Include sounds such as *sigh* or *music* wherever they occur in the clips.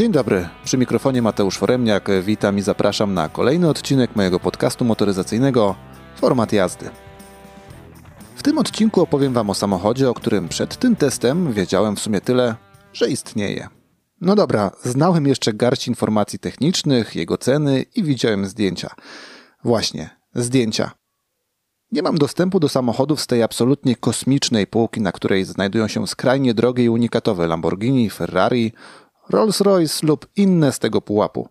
Dzień dobry, przy mikrofonie Mateusz Foremniak. Witam i zapraszam na kolejny odcinek mojego podcastu motoryzacyjnego Format jazdy. W tym odcinku opowiem Wam o samochodzie, o którym przed tym testem wiedziałem w sumie tyle, że istnieje. No dobra, znałem jeszcze garść informacji technicznych, jego ceny i widziałem zdjęcia. Właśnie, zdjęcia. Nie mam dostępu do samochodów z tej absolutnie kosmicznej półki, na której znajdują się skrajnie drogie i unikatowe Lamborghini, Ferrari, Rolls-Royce lub inne z tego pułapu.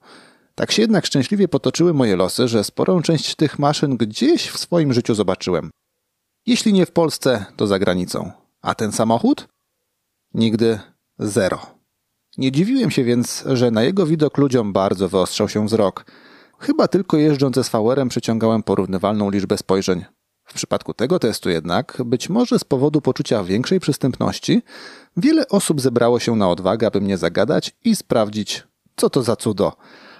Tak się jednak szczęśliwie potoczyły moje losy, że sporą część tych maszyn gdzieś w swoim życiu zobaczyłem. Jeśli nie w Polsce, to za granicą. A ten samochód? Nigdy zero. Nie dziwiłem się więc, że na jego widok ludziom bardzo wyostrzał się wzrok. Chyba tylko jeżdżąc ze SVR-em przyciągałem porównywalną liczbę spojrzeń. W przypadku tego testu jednak, być może z powodu poczucia większej przystępności, wiele osób zebrało się na odwagę, aby mnie zagadać i sprawdzić, co to za cudo.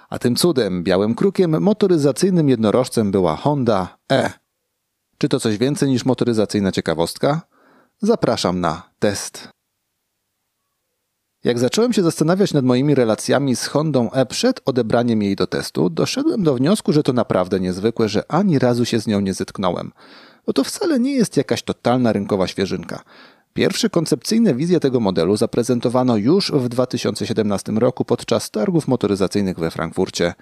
A tym cudem, białym krukiem, motoryzacyjnym jednorożcem była Honda E. Czy to coś więcej niż motoryzacyjna ciekawostka? Zapraszam na test. Jak zacząłem się zastanawiać nad moimi relacjami z Hondą E przed odebraniem jej do testu, doszedłem do wniosku, że to naprawdę niezwykłe, że ani razu się z nią nie zetknąłem. Bo to wcale nie jest jakaś totalna rynkowa świeżynka. Pierwsze koncepcyjne wizje tego modelu zaprezentowano już w 2017 roku podczas targów motoryzacyjnych we Frankfurcie.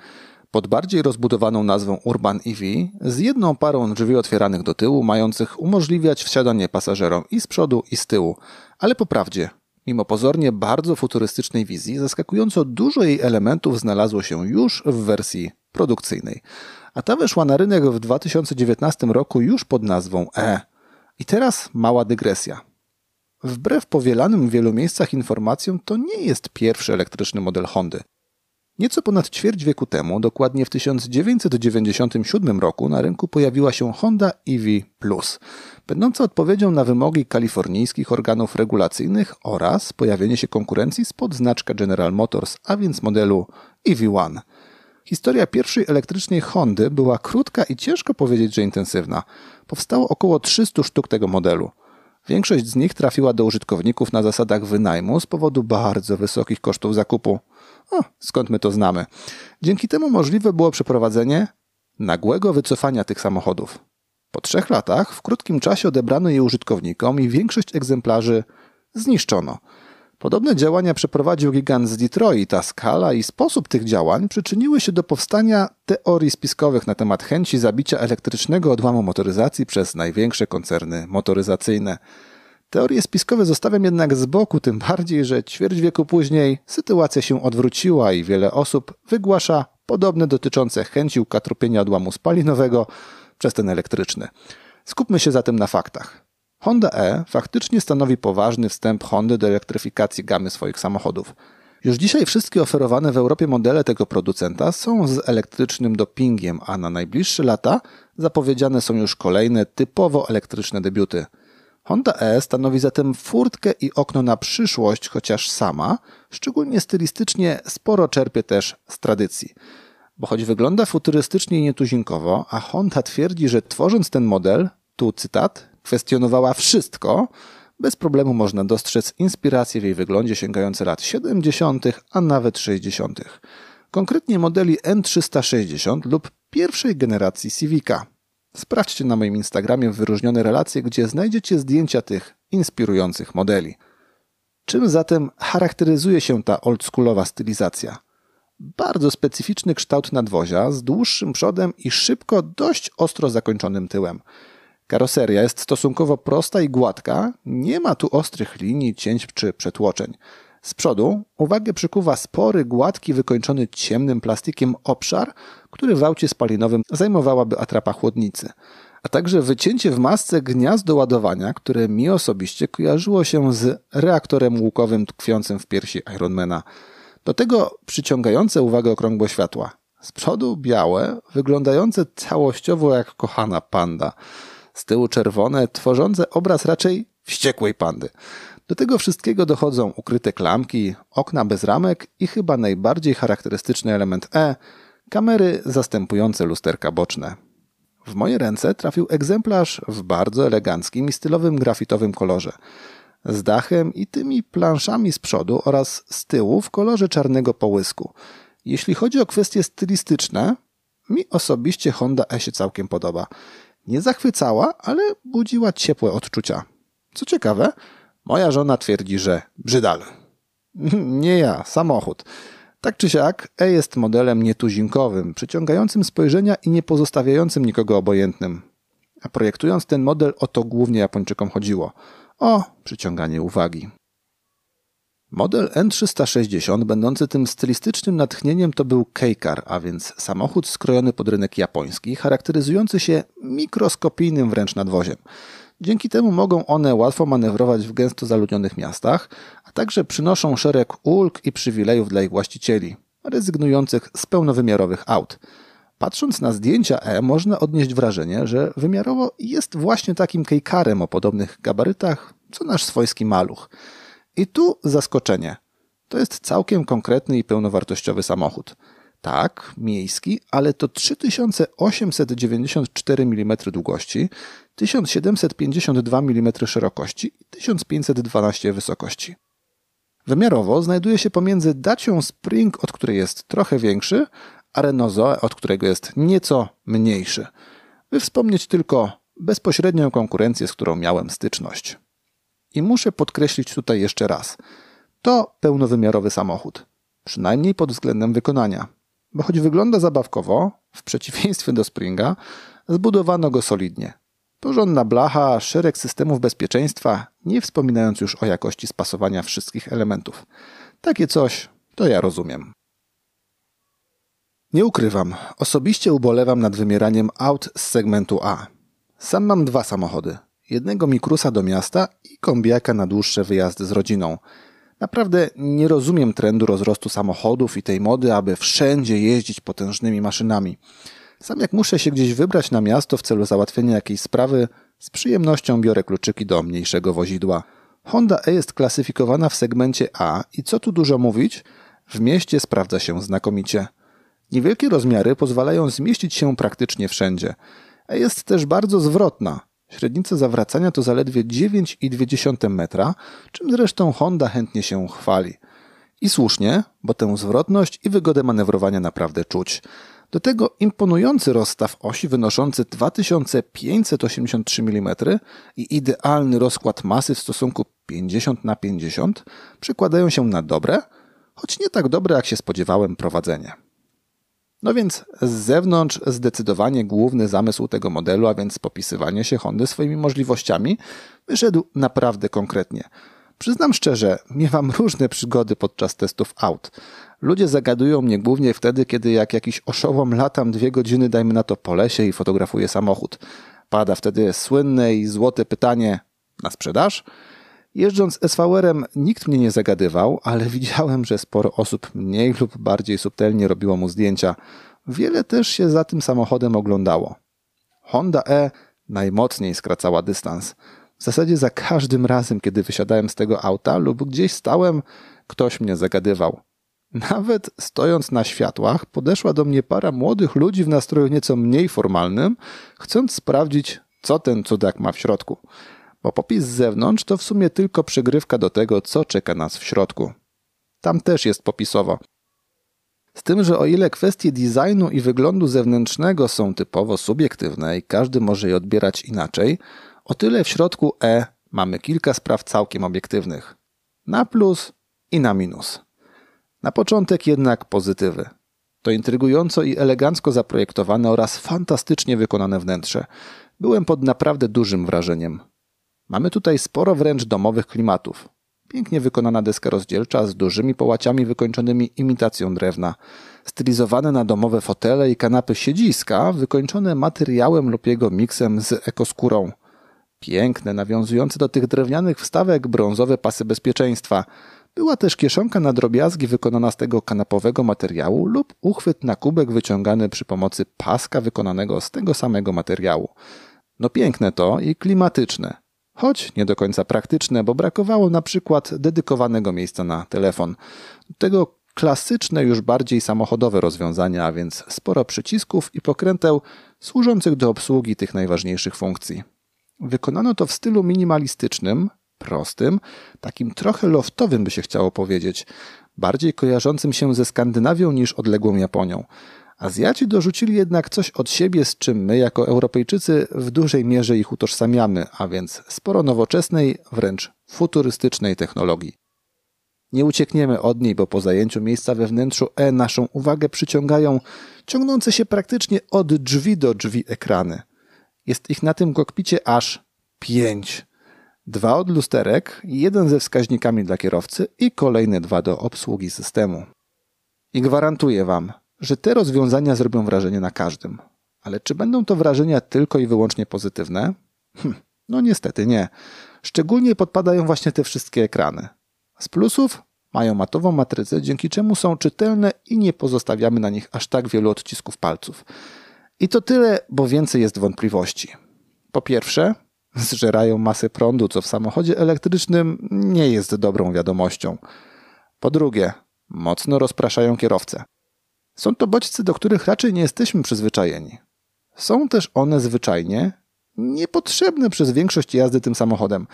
Pod bardziej rozbudowaną nazwą Urban EV, z jedną parą drzwi otwieranych do tyłu, mających umożliwiać wsiadanie pasażerom i z przodu, i z tyłu. Ale po prawdzie, Mimo pozornie bardzo futurystycznej wizji, zaskakująco dużo jej elementów znalazło się już w wersji produkcyjnej. A ta weszła na rynek w 2019 roku już pod nazwą E. I teraz mała dygresja. Wbrew powielanym w wielu miejscach informacjom, to nie jest pierwszy elektryczny model Hondy. Nieco ponad ćwierć wieku temu, dokładnie w 1997 roku, na rynku pojawiła się Honda EV Plus, będąca odpowiedzią na wymogi kalifornijskich organów regulacyjnych oraz pojawienie się konkurencji spod znaczka General Motors, a więc modelu EV1. Historia pierwszej elektrycznej Hondy była krótka i ciężko powiedzieć, że intensywna. Powstało około 300 sztuk tego modelu. Większość z nich trafiła do użytkowników na zasadach wynajmu z powodu bardzo wysokich kosztów zakupu. O, skąd my to znamy? Dzięki temu możliwe było przeprowadzenie nagłego wycofania tych samochodów. Po trzech latach w krótkim czasie odebrano je użytkownikom i większość egzemplarzy zniszczono. Podobne działania przeprowadził gigant z Detroit, a skala i sposób tych działań przyczyniły się do powstania teorii spiskowych na temat chęci zabicia elektrycznego odłamu motoryzacji przez największe koncerny motoryzacyjne. Teorie spiskowe zostawiam jednak z boku, tym bardziej, że ćwierć wieku później sytuacja się odwróciła i wiele osób wygłasza podobne dotyczące chęci ukatrupienia odłamu spalinowego przez ten elektryczny. Skupmy się zatem na faktach. Honda E faktycznie stanowi poważny wstęp Hondy do elektryfikacji gamy swoich samochodów. Już dzisiaj wszystkie oferowane w Europie modele tego producenta są z elektrycznym dopingiem, a na najbliższe lata zapowiedziane są już kolejne typowo elektryczne debiuty. Honda E stanowi zatem furtkę i okno na przyszłość, chociaż sama, szczególnie stylistycznie, sporo czerpie też z tradycji. Bo choć wygląda futurystycznie i nietuzinkowo, a Honda twierdzi, że tworząc ten model, tu cytat, kwestionowała wszystko, bez problemu można dostrzec inspiracje w jej wyglądzie sięgające lat 70., a nawet 60. Konkretnie modeli N360 lub pierwszej generacji Civica. Sprawdźcie na moim Instagramie wyróżnione relacje, gdzie znajdziecie zdjęcia tych inspirujących modeli. Czym zatem charakteryzuje się ta oldschoolowa stylizacja? Bardzo specyficzny kształt nadwozia z dłuższym przodem i szybko dość ostro zakończonym tyłem. Karoseria jest stosunkowo prosta i gładka, nie ma tu ostrych linii, cięć czy przetłoczeń. Z przodu uwagę przykuwa spory, gładki, wykończony ciemnym plastikiem obszar, który w aucie spalinowym zajmowałaby atrapa chłodnicy, a także wycięcie w masce gniazdo ładowania, które mi osobiście kojarzyło się z reaktorem łukowym tkwiącym w piersi Ironmana. Do tego przyciągające uwagę okrągłe światła. Z przodu białe, wyglądające całościowo jak kochana panda. Z tyłu czerwone, tworzące obraz raczej wściekłej pandy. Do tego wszystkiego dochodzą ukryte klamki, okna bez ramek i chyba najbardziej charakterystyczny element E kamery zastępujące lusterka boczne. W moje ręce trafił egzemplarz w bardzo eleganckim i stylowym grafitowym kolorze. z dachem i tymi planszami z przodu oraz z tyłu w kolorze czarnego połysku. Jeśli chodzi o kwestie stylistyczne, mi osobiście Honda E się całkiem podoba. Nie zachwycała, ale budziła ciepłe odczucia. Co ciekawe, moja żona twierdzi, że brzydal. *laughs* Nie ja, samochód. Tak czy siak, E jest modelem nietuzinkowym, przyciągającym spojrzenia i nie pozostawiającym nikogo obojętnym. A projektując ten model, o to głównie Japończykom chodziło. O przyciąganie uwagi. Model N360, będący tym stylistycznym natchnieniem, to był K-Car, a więc samochód skrojony pod rynek japoński, charakteryzujący się mikroskopijnym wręcz nadwoziem. Dzięki temu mogą one łatwo manewrować w gęsto zaludnionych miastach, a także przynoszą szereg ulg i przywilejów dla ich właścicieli, rezygnujących z pełnowymiarowych aut. Patrząc na zdjęcia E, można odnieść wrażenie, że wymiarowo jest właśnie takim kejkarem o podobnych gabarytach, co nasz swojski maluch. I tu zaskoczenie. To jest całkiem konkretny i pełnowartościowy samochód. Tak, miejski, ale to 3894 mm długości, 1752 mm szerokości i 1512 wysokości. Wymiarowo znajduje się pomiędzy Dacią Spring, od której jest trochę większy, a Renault Zoe, od którego jest nieco mniejszy. By wspomnieć tylko bezpośrednią konkurencję, z którą miałem styczność. I muszę podkreślić tutaj jeszcze raz. To pełnowymiarowy samochód. Przynajmniej pod względem wykonania. Bo choć wygląda zabawkowo, w przeciwieństwie do Springa, zbudowano go solidnie. Porządna blacha, szereg systemów bezpieczeństwa, nie wspominając już o jakości spasowania wszystkich elementów. Takie coś to ja rozumiem. Nie ukrywam, osobiście ubolewam nad wymieraniem aut z segmentu A. Sam mam dwa samochody. Jednego mikrusa do miasta i kombiaka na dłuższe wyjazdy z rodziną. Naprawdę nie rozumiem trendu rozrostu samochodów i tej mody, aby wszędzie jeździć potężnymi maszynami. Sam jak muszę się gdzieś wybrać na miasto w celu załatwienia jakiejś sprawy, z przyjemnością biorę kluczyki do mniejszego wozidła. Honda E jest klasyfikowana w segmencie A i co tu dużo mówić, w mieście sprawdza się znakomicie. Niewielkie rozmiary pozwalają zmieścić się praktycznie wszędzie, a jest też bardzo zwrotna. Średnica zawracania to zaledwie 9,2 metra, czym zresztą Honda chętnie się chwali. I słusznie, bo tę zwrotność i wygodę manewrowania naprawdę czuć. Do tego imponujący rozstaw osi wynoszący 2583 mm i idealny rozkład masy w stosunku 50 na 50 przekładają się na dobre, choć nie tak dobre jak się spodziewałem prowadzenie. No więc z zewnątrz zdecydowanie główny zamysł tego modelu, a więc popisywanie się Hondy swoimi możliwościami, wyszedł naprawdę konkretnie. Przyznam szczerze, miewam różne przygody podczas testów aut. Ludzie zagadują mnie głównie wtedy, kiedy jak jakiś oszołom latam dwie godziny, dajmy na to po lesie i fotografuję samochód. Pada wtedy słynne i złote pytanie na sprzedaż? Jeżdżąc SVR-em nikt mnie nie zagadywał, ale *laughs* widziałem, że sporo osób mniej lub bardziej subtelnie robiło mu zdjęcia. Wiele też się za tym samochodem oglądało. Honda E najmocniej skracała dystans. W zasadzie za każdym razem, kiedy wysiadałem z tego auta lub gdzieś stałem, ktoś mnie zagadywał. Nawet stojąc na światłach, podeszła do mnie para młodych ludzi w nastroju nieco mniej formalnym, chcąc sprawdzić, co ten cudak ma w środku bo popis z zewnątrz to w sumie tylko przygrywka do tego, co czeka nas w środku. Tam też jest popisowo. Z tym, że o ile kwestie designu i wyglądu zewnętrznego są typowo subiektywne i każdy może je odbierać inaczej, o tyle w środku E mamy kilka spraw całkiem obiektywnych. Na plus i na minus. Na początek jednak pozytywy. To intrygująco i elegancko zaprojektowane oraz fantastycznie wykonane wnętrze. Byłem pod naprawdę dużym wrażeniem. Mamy tutaj sporo wręcz domowych klimatów. Pięknie wykonana deska rozdzielcza z dużymi połaciami wykończonymi imitacją drewna. Stylizowane na domowe fotele i kanapy siedziska wykończone materiałem lub jego miksem z ekoskórą. Piękne, nawiązujące do tych drewnianych wstawek brązowe pasy bezpieczeństwa. Była też kieszonka na drobiazgi wykonana z tego kanapowego materiału lub uchwyt na kubek wyciągany przy pomocy paska wykonanego z tego samego materiału. No piękne to i klimatyczne choć nie do końca praktyczne, bo brakowało na przykład dedykowanego miejsca na telefon. Tego klasyczne, już bardziej samochodowe rozwiązania, a więc sporo przycisków i pokręteł służących do obsługi tych najważniejszych funkcji. Wykonano to w stylu minimalistycznym, prostym, takim trochę loftowym by się chciało powiedzieć, bardziej kojarzącym się ze Skandynawią niż odległą Japonią. Azjaci dorzucili jednak coś od siebie, z czym my jako Europejczycy w dużej mierze ich utożsamiamy, a więc sporo nowoczesnej, wręcz futurystycznej technologii. Nie uciekniemy od niej, bo po zajęciu miejsca we wnętrzu E naszą uwagę przyciągają ciągnące się praktycznie od drzwi do drzwi ekrany. Jest ich na tym kokpicie aż pięć. Dwa od lusterek, jeden ze wskaźnikami dla kierowcy i kolejne dwa do obsługi systemu. I gwarantuję Wam, że te rozwiązania zrobią wrażenie na każdym. Ale czy będą to wrażenia tylko i wyłącznie pozytywne? Hm, no niestety nie. Szczególnie podpadają właśnie te wszystkie ekrany. Z plusów mają matową matrycę, dzięki czemu są czytelne i nie pozostawiamy na nich aż tak wielu odcisków palców. I to tyle, bo więcej jest wątpliwości. Po pierwsze, zżerają masę prądu, co w samochodzie elektrycznym nie jest dobrą wiadomością. Po drugie, mocno rozpraszają kierowcę. Są to bodźce, do których raczej nie jesteśmy przyzwyczajeni. Są też one zwyczajnie niepotrzebne przez większość jazdy tym samochodem.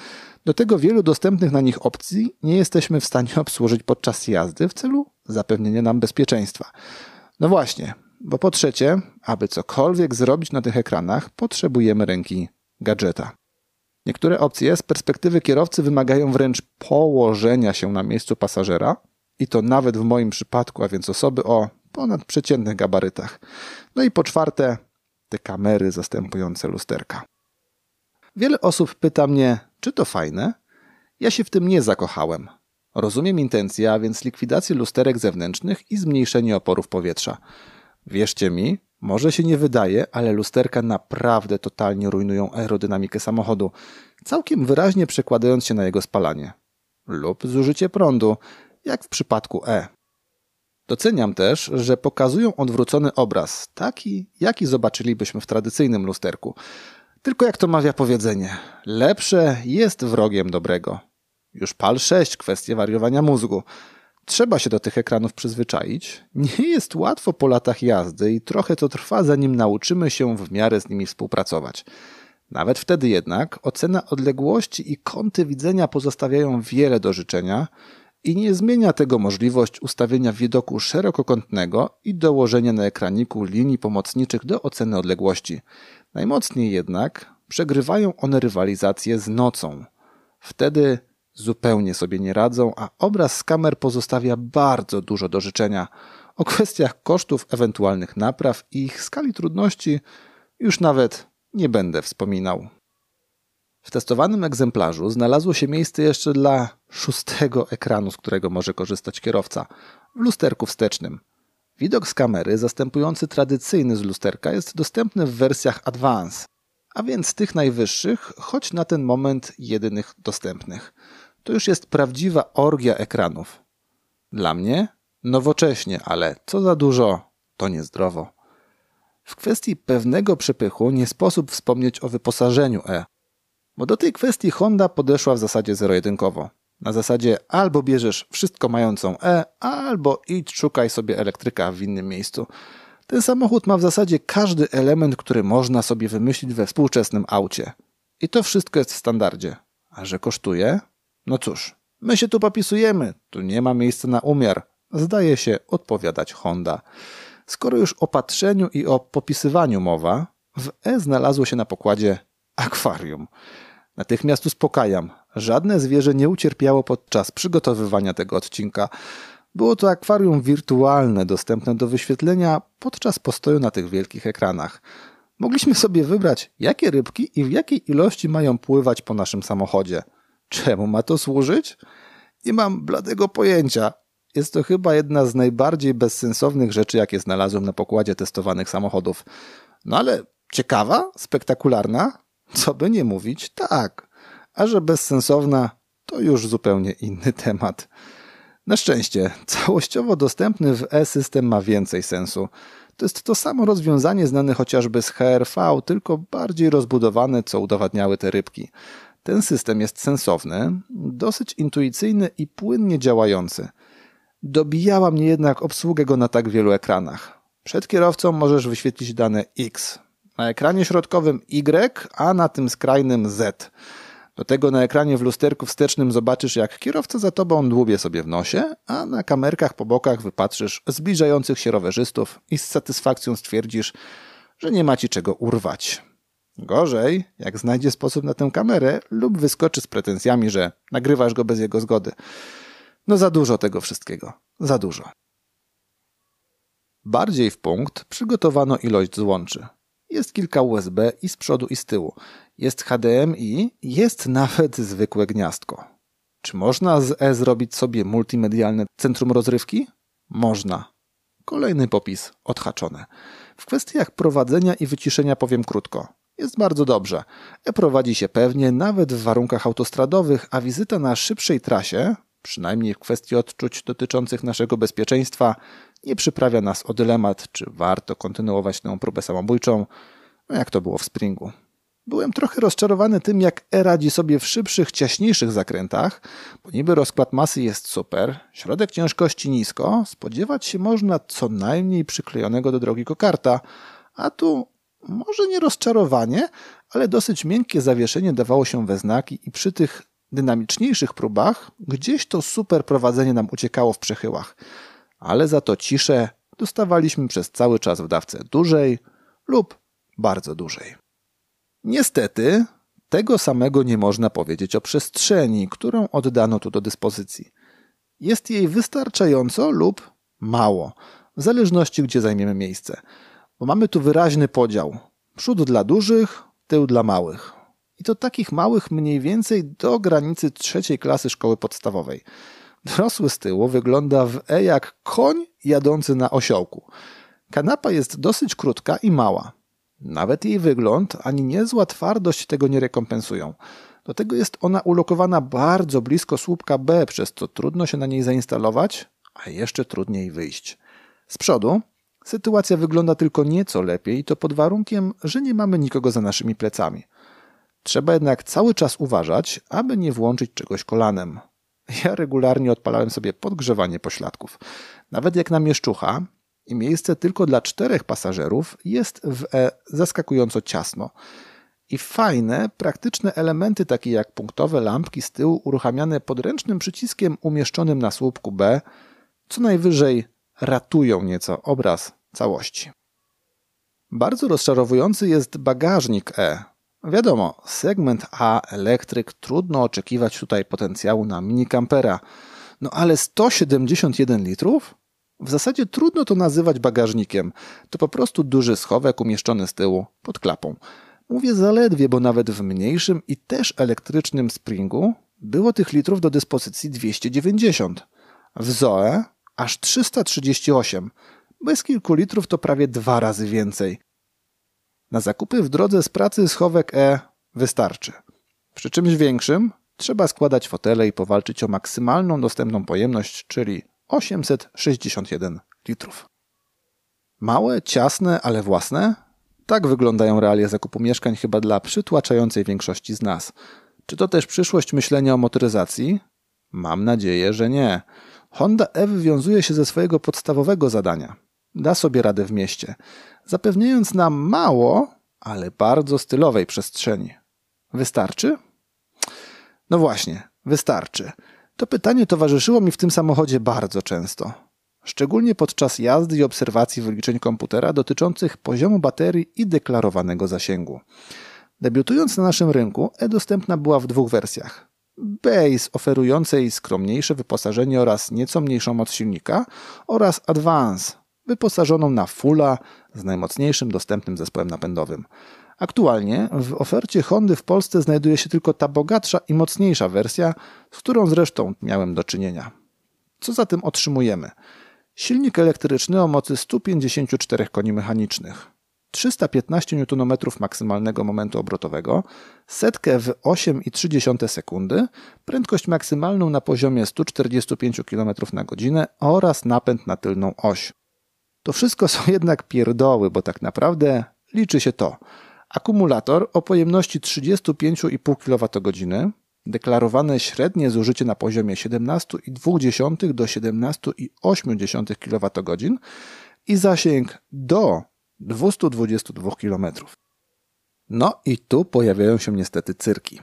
Do tego wielu dostępnych na nich opcji nie jesteśmy w stanie *laughs* obsłużyć podczas jazdy w celu zapewnienia nam bezpieczeństwa. No właśnie, bo po trzecie, aby cokolwiek zrobić na tych ekranach, potrzebujemy ręki gadżeta. Niektóre opcje z perspektywy kierowcy wymagają wręcz położenia się na miejscu pasażera, i to nawet w moim przypadku, a więc osoby o ponadprzeciętnych gabarytach. No i po czwarte, te kamery zastępujące lusterka. Wiele osób pyta mnie, czy to fajne? Ja się w tym nie zakochałem. Rozumiem intencję, a więc likwidację lusterek zewnętrznych i zmniejszenie oporów powietrza. Wierzcie mi, może się nie wydaje, ale lusterka naprawdę totalnie rujnują aerodynamikę samochodu, całkiem wyraźnie przekładając się na jego spalanie. Lub zużycie prądu, jak w przypadku E. Doceniam też, że pokazują odwrócony obraz, taki, jaki zobaczylibyśmy w tradycyjnym lusterku. Tylko jak to mawia powiedzenie, lepsze jest wrogiem dobrego. Już pal 6, kwestie wariowania mózgu. Trzeba się do tych ekranów przyzwyczaić. Nie jest łatwo po latach jazdy i trochę to trwa, zanim nauczymy się w miarę z nimi współpracować. Nawet wtedy jednak ocena odległości i kąty widzenia pozostawiają wiele do życzenia i nie zmienia tego możliwość ustawienia widoku szerokokątnego i dołożenia na ekraniku linii pomocniczych do oceny odległości. Najmocniej jednak przegrywają one rywalizację z nocą. Wtedy zupełnie sobie nie radzą, a obraz z kamer pozostawia bardzo dużo do życzenia. O kwestiach kosztów ewentualnych napraw i ich skali trudności już nawet nie będę wspominał. W testowanym egzemplarzu znalazło się miejsce jeszcze dla szóstego ekranu, z którego może korzystać kierowca, w lusterku wstecznym. Widok z kamery zastępujący tradycyjny z lusterka jest dostępny w wersjach Advance, a więc tych najwyższych, choć na ten moment jedynych dostępnych. To już jest prawdziwa orgia ekranów. Dla mnie nowocześnie, ale co za dużo, to niezdrowo. W kwestii pewnego przepychu nie sposób wspomnieć o wyposażeniu E, bo do tej kwestii Honda podeszła w zasadzie zero-jedynkowo. Na zasadzie albo bierzesz wszystko mającą E, albo idź szukaj sobie elektryka w innym miejscu. Ten samochód ma w zasadzie każdy element, który można sobie wymyślić we współczesnym aucie. I to wszystko jest w standardzie. A że kosztuje? No cóż, my się tu popisujemy, tu nie ma miejsca na umiar. Zdaje się odpowiadać Honda. Skoro już o patrzeniu i o popisywaniu mowa, w E znalazło się na pokładzie akwarium. Natychmiast uspokajam. Żadne zwierzę nie ucierpiało podczas przygotowywania tego odcinka. Było to akwarium wirtualne, dostępne do wyświetlenia podczas postoju na tych wielkich ekranach. Mogliśmy sobie wybrać, jakie rybki i w jakiej ilości mają pływać po naszym samochodzie. Czemu ma to służyć? Nie mam bladego pojęcia. Jest to chyba jedna z najbardziej bezsensownych rzeczy, jakie znalazłem na pokładzie testowanych samochodów. No ale ciekawa, spektakularna, co by nie mówić, tak. A że bezsensowna, to już zupełnie inny temat. Na szczęście, całościowo dostępny w e-system ma więcej sensu. To jest to samo rozwiązanie znane chociażby z HRV, tylko bardziej rozbudowane, co udowadniały te rybki. Ten system jest sensowny, dosyć intuicyjny i płynnie działający. Dobijała mnie jednak obsługę go na tak wielu ekranach. Przed kierowcą możesz wyświetlić dane X, na ekranie środkowym Y, a na tym skrajnym Z. Do tego na ekranie w lusterku wstecznym zobaczysz, jak kierowca za tobą dłubie sobie w nosie, a na kamerkach po bokach wypatrzysz zbliżających się rowerzystów i z satysfakcją stwierdzisz, że nie ma ci czego urwać. Gorzej, jak znajdzie sposób na tę kamerę lub wyskoczy z pretensjami, że nagrywasz go bez jego zgody. No za dużo tego wszystkiego. Za dużo. Bardziej w punkt przygotowano ilość złączy. Jest kilka USB i z przodu i z tyłu. Jest HDMI, jest nawet zwykłe gniazdko. Czy można z E zrobić sobie multimedialne centrum rozrywki? Można. Kolejny popis odhaczone. W kwestiach prowadzenia i wyciszenia powiem krótko. Jest bardzo dobrze. E prowadzi się pewnie nawet w warunkach autostradowych, a wizyta na szybszej trasie, przynajmniej w kwestii odczuć dotyczących naszego bezpieczeństwa, nie przyprawia nas o dylemat, czy warto kontynuować tę próbę samobójczą, no jak to było w Springu. Byłem trochę rozczarowany tym, jak E radzi sobie w szybszych, ciaśniejszych zakrętach, bo niby rozkład masy jest super, środek ciężkości nisko, spodziewać się można co najmniej przyklejonego do drogi kokarta, a tu może nie rozczarowanie, ale dosyć miękkie zawieszenie dawało się we znaki i przy tych dynamiczniejszych próbach gdzieś to super prowadzenie nam uciekało w przechyłach. Ale za to ciszę dostawaliśmy przez cały czas w dawce dużej lub bardzo dużej. Niestety, tego samego nie można powiedzieć o przestrzeni, którą oddano tu do dyspozycji. Jest jej wystarczająco lub mało, w zależności gdzie zajmiemy miejsce, bo mamy tu wyraźny podział. Przód dla dużych, tył dla małych. I to takich małych mniej więcej do granicy trzeciej klasy szkoły podstawowej. Dorosły z tyłu wygląda w E jak koń jadący na osiołku. Kanapa jest dosyć krótka i mała. Nawet jej wygląd ani niezła twardość tego nie rekompensują. Do tego jest ona ulokowana bardzo blisko słupka B, przez co trudno się na niej zainstalować, a jeszcze trudniej wyjść. Z przodu sytuacja wygląda tylko nieco lepiej, i to pod warunkiem, że nie mamy nikogo za naszymi plecami. Trzeba jednak cały czas uważać, aby nie włączyć czegoś kolanem. Ja regularnie odpalałem sobie podgrzewanie pośladków. Nawet jak na mieszczucha, i miejsce tylko dla czterech pasażerów jest w E zaskakująco ciasno. I fajne, praktyczne elementy takie jak punktowe lampki z tyłu uruchamiane podręcznym przyciskiem umieszczonym na słupku B, co najwyżej ratują nieco obraz całości. Bardzo rozczarowujący jest bagażnik E. Wiadomo, segment A elektryk, trudno oczekiwać tutaj potencjału na minikampera. No ale 171 litrów? W zasadzie trudno to nazywać bagażnikiem. To po prostu duży schowek umieszczony z tyłu, pod klapą. Mówię zaledwie, bo nawet w mniejszym i też elektrycznym Springu było tych litrów do dyspozycji 290. W Zoe aż 338. Bez kilku litrów to prawie dwa razy więcej. Na zakupy w drodze z pracy schowek E wystarczy. Przy czymś większym trzeba składać fotele i powalczyć o maksymalną dostępną pojemność, czyli 861 litrów. Małe, ciasne, ale własne? Tak wyglądają realia zakupu mieszkań chyba dla przytłaczającej większości z nas. Czy to też przyszłość myślenia o motoryzacji? Mam nadzieję, że nie. Honda E wywiązuje się ze swojego podstawowego zadania. Da sobie radę w mieście, zapewniając nam mało, ale bardzo stylowej przestrzeni. Wystarczy? No właśnie, wystarczy. To pytanie towarzyszyło mi w tym samochodzie bardzo często. Szczególnie podczas jazdy i obserwacji wyliczeń komputera dotyczących poziomu baterii i deklarowanego zasięgu. Debiutując na naszym rynku, E dostępna była w dwóch wersjach. Base oferującej skromniejsze wyposażenie oraz nieco mniejszą moc silnika oraz Advance wyposażoną na fulla z najmocniejszym dostępnym zespołem napędowym. Aktualnie w ofercie Hondy w Polsce znajduje się tylko ta bogatsza i mocniejsza wersja, z którą zresztą miałem do czynienia. Co zatem otrzymujemy? Silnik elektryczny o mocy 154 koni mechanicznych, 315 Nm maksymalnego momentu obrotowego, setkę w 8,3 sekundy, prędkość maksymalną na poziomie 145 km na godzinę oraz napęd na tylną oś. To wszystko są *laughs* jednak pierdoły, bo tak naprawdę liczy się to – Akumulator o pojemności 35,5 kWh, deklarowane średnie zużycie na poziomie 17,2 do 17,8 kWh i zasięg do 222 km. No i tu pojawiają się niestety cyrki.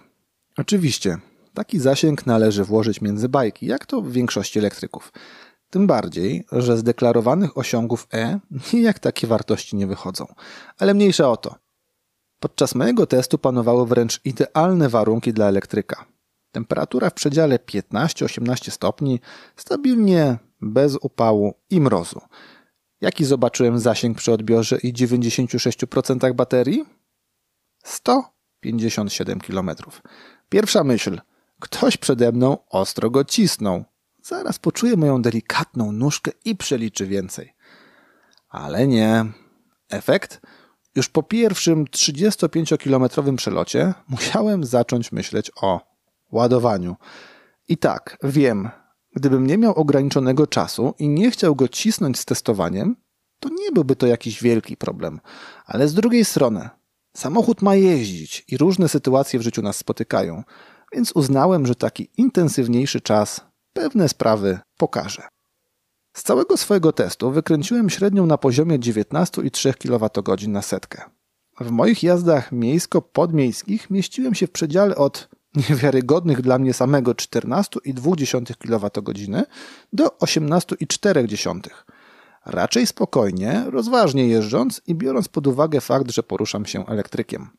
Oczywiście, taki zasięg należy włożyć między bajki, jak to w większości elektryków. Tym bardziej, że z deklarowanych osiągów E nijak takie wartości nie wychodzą. Ale mniejsza o to. Podczas mojego testu panowały wręcz idealne warunki dla elektryka. Temperatura w przedziale 15-18 stopni, stabilnie, bez upału i mrozu. Jaki zobaczyłem zasięg przy odbiorze i 96% baterii? 157 km. Pierwsza myśl. Ktoś przede mną ostro go cisnął. Zaraz poczuję moją delikatną nóżkę i przeliczy więcej. Ale nie. Efekt? Już po pierwszym 35-kilometrowym przelocie musiałem zacząć myśleć o ładowaniu. I tak, wiem, gdybym nie miał ograniczonego czasu i nie chciał go cisnąć z testowaniem, to nie byłby to jakiś wielki problem. Ale z drugiej strony, samochód ma jeździć i różne sytuacje w życiu nas spotykają, więc uznałem, że taki intensywniejszy czas pewne sprawy pokaże. Z całego swojego testu wykręciłem średnią na poziomie 19,3 kWh na setkę. W moich jazdach miejsko-podmiejskich mieściłem się w przedziale od niewiarygodnych dla mnie samego 14,2 kWh do 18,4. Raczej spokojnie, rozważnie jeżdżąc i biorąc pod uwagę fakt, że poruszam się elektrykiem.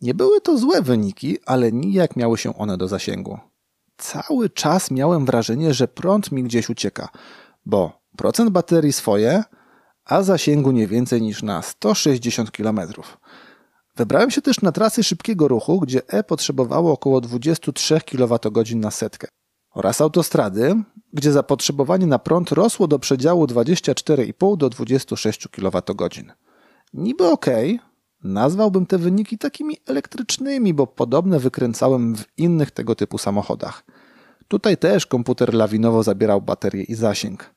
Nie były to złe wyniki, ale nijak miały się one do zasięgu. Cały czas miałem wrażenie, że prąd mi gdzieś ucieka, bo procent baterii swoje, a zasięgu nie więcej niż na 160 km. Wybrałem się też na trasy szybkiego ruchu, gdzie E potrzebowało około 23 kWh na setkę oraz autostrady, gdzie zapotrzebowanie na prąd rosło do przedziału 24,5 do 26 kWh. Niby ok, nazwałbym te wyniki takimi elektrycznymi, bo podobne wykręcałem w innych tego typu samochodach. Tutaj też komputer lawinowo zabierał baterię i zasięg.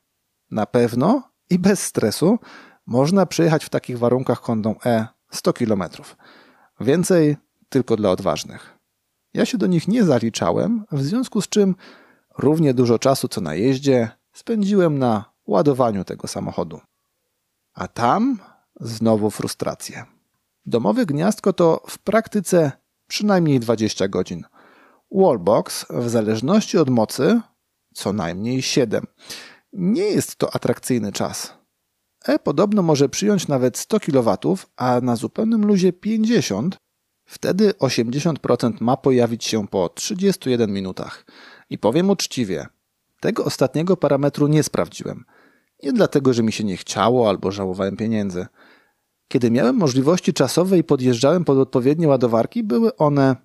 Na pewno i bez stresu można przejechać w takich warunkach Hondą E 100 km. Więcej tylko dla odważnych. Ja się do nich nie zaliczałem, w związku z czym równie dużo czasu co na jeździe spędziłem na ładowaniu tego samochodu. A tam znowu frustracje. Domowe gniazdko to w praktyce przynajmniej 20 godzin. Wallbox w zależności od mocy co najmniej 7. Nie jest to atrakcyjny czas. E podobno może przyjąć nawet 100 kW, a na zupełnym luzie 50. Wtedy 80% ma pojawić się po 31 minutach. I powiem uczciwie, tego ostatniego parametru nie sprawdziłem. Nie dlatego, że mi się nie chciało albo żałowałem pieniędzy. Kiedy miałem możliwości czasowe i podjeżdżałem pod odpowiednie ładowarki, były one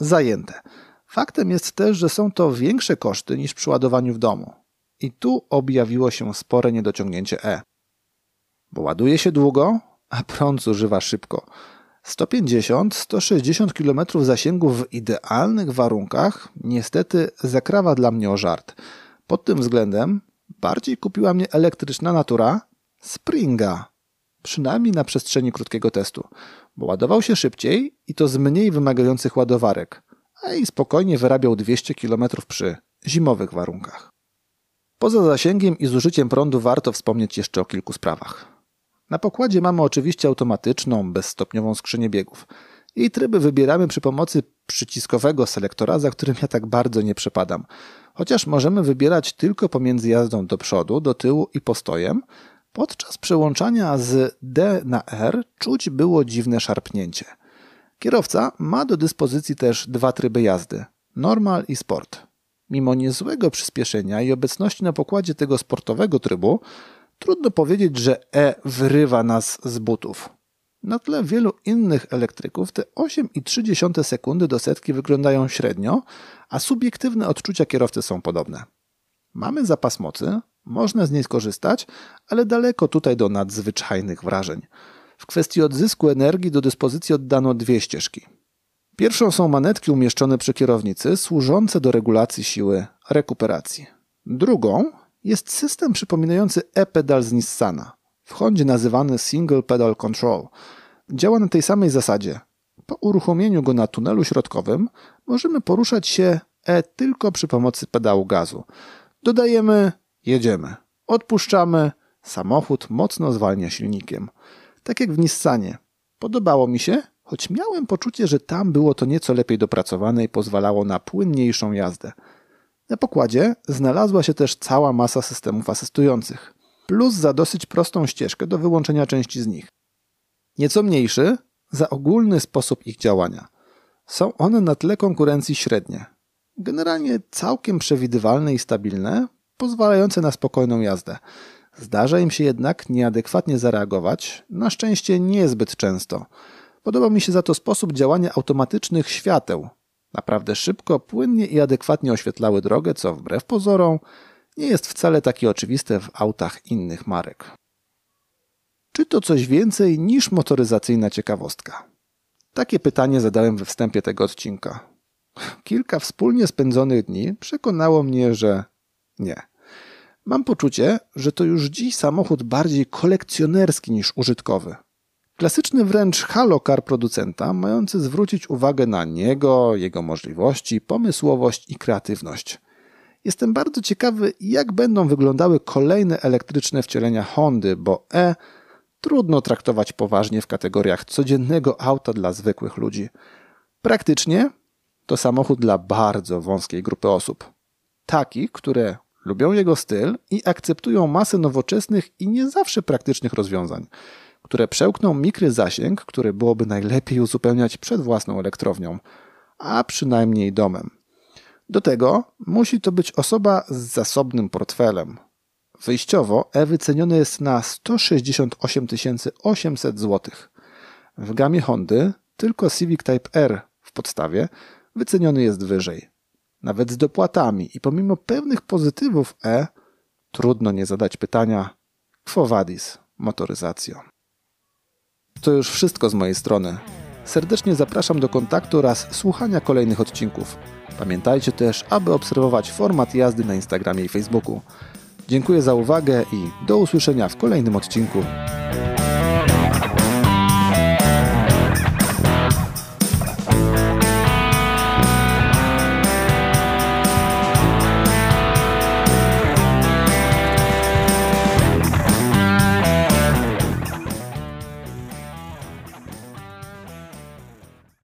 zajęte. Faktem jest też, że są to większe koszty niż przy ładowaniu w domu. I tu objawiło się spore niedociągnięcie E. Bo ładuje się długo, a prąd zużywa szybko. 150-160 km zasięgu w idealnych warunkach niestety zakrawa dla mnie o żart. Pod tym względem bardziej kupiła mnie elektryczna natura Springa. Przynajmniej na przestrzeni krótkiego testu, bo ładował się szybciej i to z mniej wymagających ładowarek, a i spokojnie wyrabiał 200 km przy zimowych warunkach. Poza zasięgiem i zużyciem prądu warto wspomnieć jeszcze o kilku sprawach. Na pokładzie mamy oczywiście automatyczną, bezstopniową skrzynię biegów. Jej tryby wybieramy przy pomocy przyciskowego selektora, za którym ja tak bardzo nie przepadam. Chociaż możemy wybierać tylko pomiędzy jazdą do przodu, do tyłu i postojem, podczas przełączania z D na R czuć było dziwne szarpnięcie. Kierowca ma do dyspozycji też dwa tryby jazdy normal i sport. Mimo niezłego przyspieszenia i obecności na pokładzie tego sportowego trybu, Trudno powiedzieć, że E wyrywa nas z butów. Na tle wielu innych elektryków te 8,3 sekundy do setki wyglądają średnio, a subiektywne odczucia kierowcy są podobne. Mamy zapas mocy, można z niej skorzystać, ale daleko tutaj do nadzwyczajnych wrażeń. W kwestii odzysku energii do dyspozycji oddano dwie ścieżki. Pierwszą są manetki umieszczone przy kierownicy, służące do regulacji siły rekuperacji. Drugą jest system przypominający e-pedal z Nissana, w Hondzie nazywany Single Pedal Control. Działa na tej samej zasadzie. Po uruchomieniu go na tunelu środkowym możemy poruszać się E tylko przy pomocy pedału gazu. Dodajemy, jedziemy. Odpuszczamy, samochód mocno zwalnia silnikiem. Tak jak w Nissanie. Podobało mi się, choć miałem poczucie, że tam było to nieco lepiej dopracowane i pozwalało na płynniejszą jazdę. Na pokładzie znalazła się też cała masa systemów asystujących, plus za dosyć prostą ścieżkę do wyłączenia części z nich. Nieco mniejszy za ogólny sposób ich działania. Są one na tle konkurencji średnie. Generalnie całkiem przewidywalne i stabilne, pozwalające na spokojną jazdę. Zdarza im się jednak nieadekwatnie zareagować, na szczęście niezbyt często. Podoba mi się za to sposób działania automatycznych świateł. Naprawdę szybko, płynnie i adekwatnie oświetlały drogę, co wbrew pozorom nie jest wcale takie oczywiste w autach innych marek. Czy to coś więcej niż motoryzacyjna ciekawostka? Takie pytanie zadałem we wstępie tego odcinka. Kilka wspólnie spędzonych dni przekonało mnie, że nie. Mam poczucie, że to już dziś samochód bardziej kolekcjonerski niż użytkowy. Klasyczny wręcz halokar producenta, mający zwrócić uwagę na niego, jego możliwości, pomysłowość i kreatywność. Jestem bardzo ciekawy, jak będą wyglądały kolejne elektryczne wcielenia Hondy, bo E trudno traktować poważnie w kategoriach codziennego auta dla zwykłych ludzi. Praktycznie to samochód dla bardzo wąskiej grupy osób. Takich, które lubią jego styl i akceptują masę nowoczesnych i nie zawsze praktycznych rozwiązań, które przełkną mikry zasięg, który byłoby najlepiej uzupełniać przed własną elektrownią, a przynajmniej domem. Do tego musi to być osoba z zasobnym portfelem. Wyjściowo E wycenione jest na 168 800 zł. W gamie Hondy tylko Civic Type R w podstawie wyceniony jest wyżej. Nawet z dopłatami i pomimo pewnych pozytywów E, trudno nie zadać pytania Quo vadis motoryzacją. To już wszystko z mojej strony. Serdecznie zapraszam do kontaktu oraz słuchania kolejnych odcinków. Pamiętajcie też, aby obserwować format jazdy na Instagramie i Facebooku. Dziękuję za uwagę i do usłyszenia w kolejnym odcinku.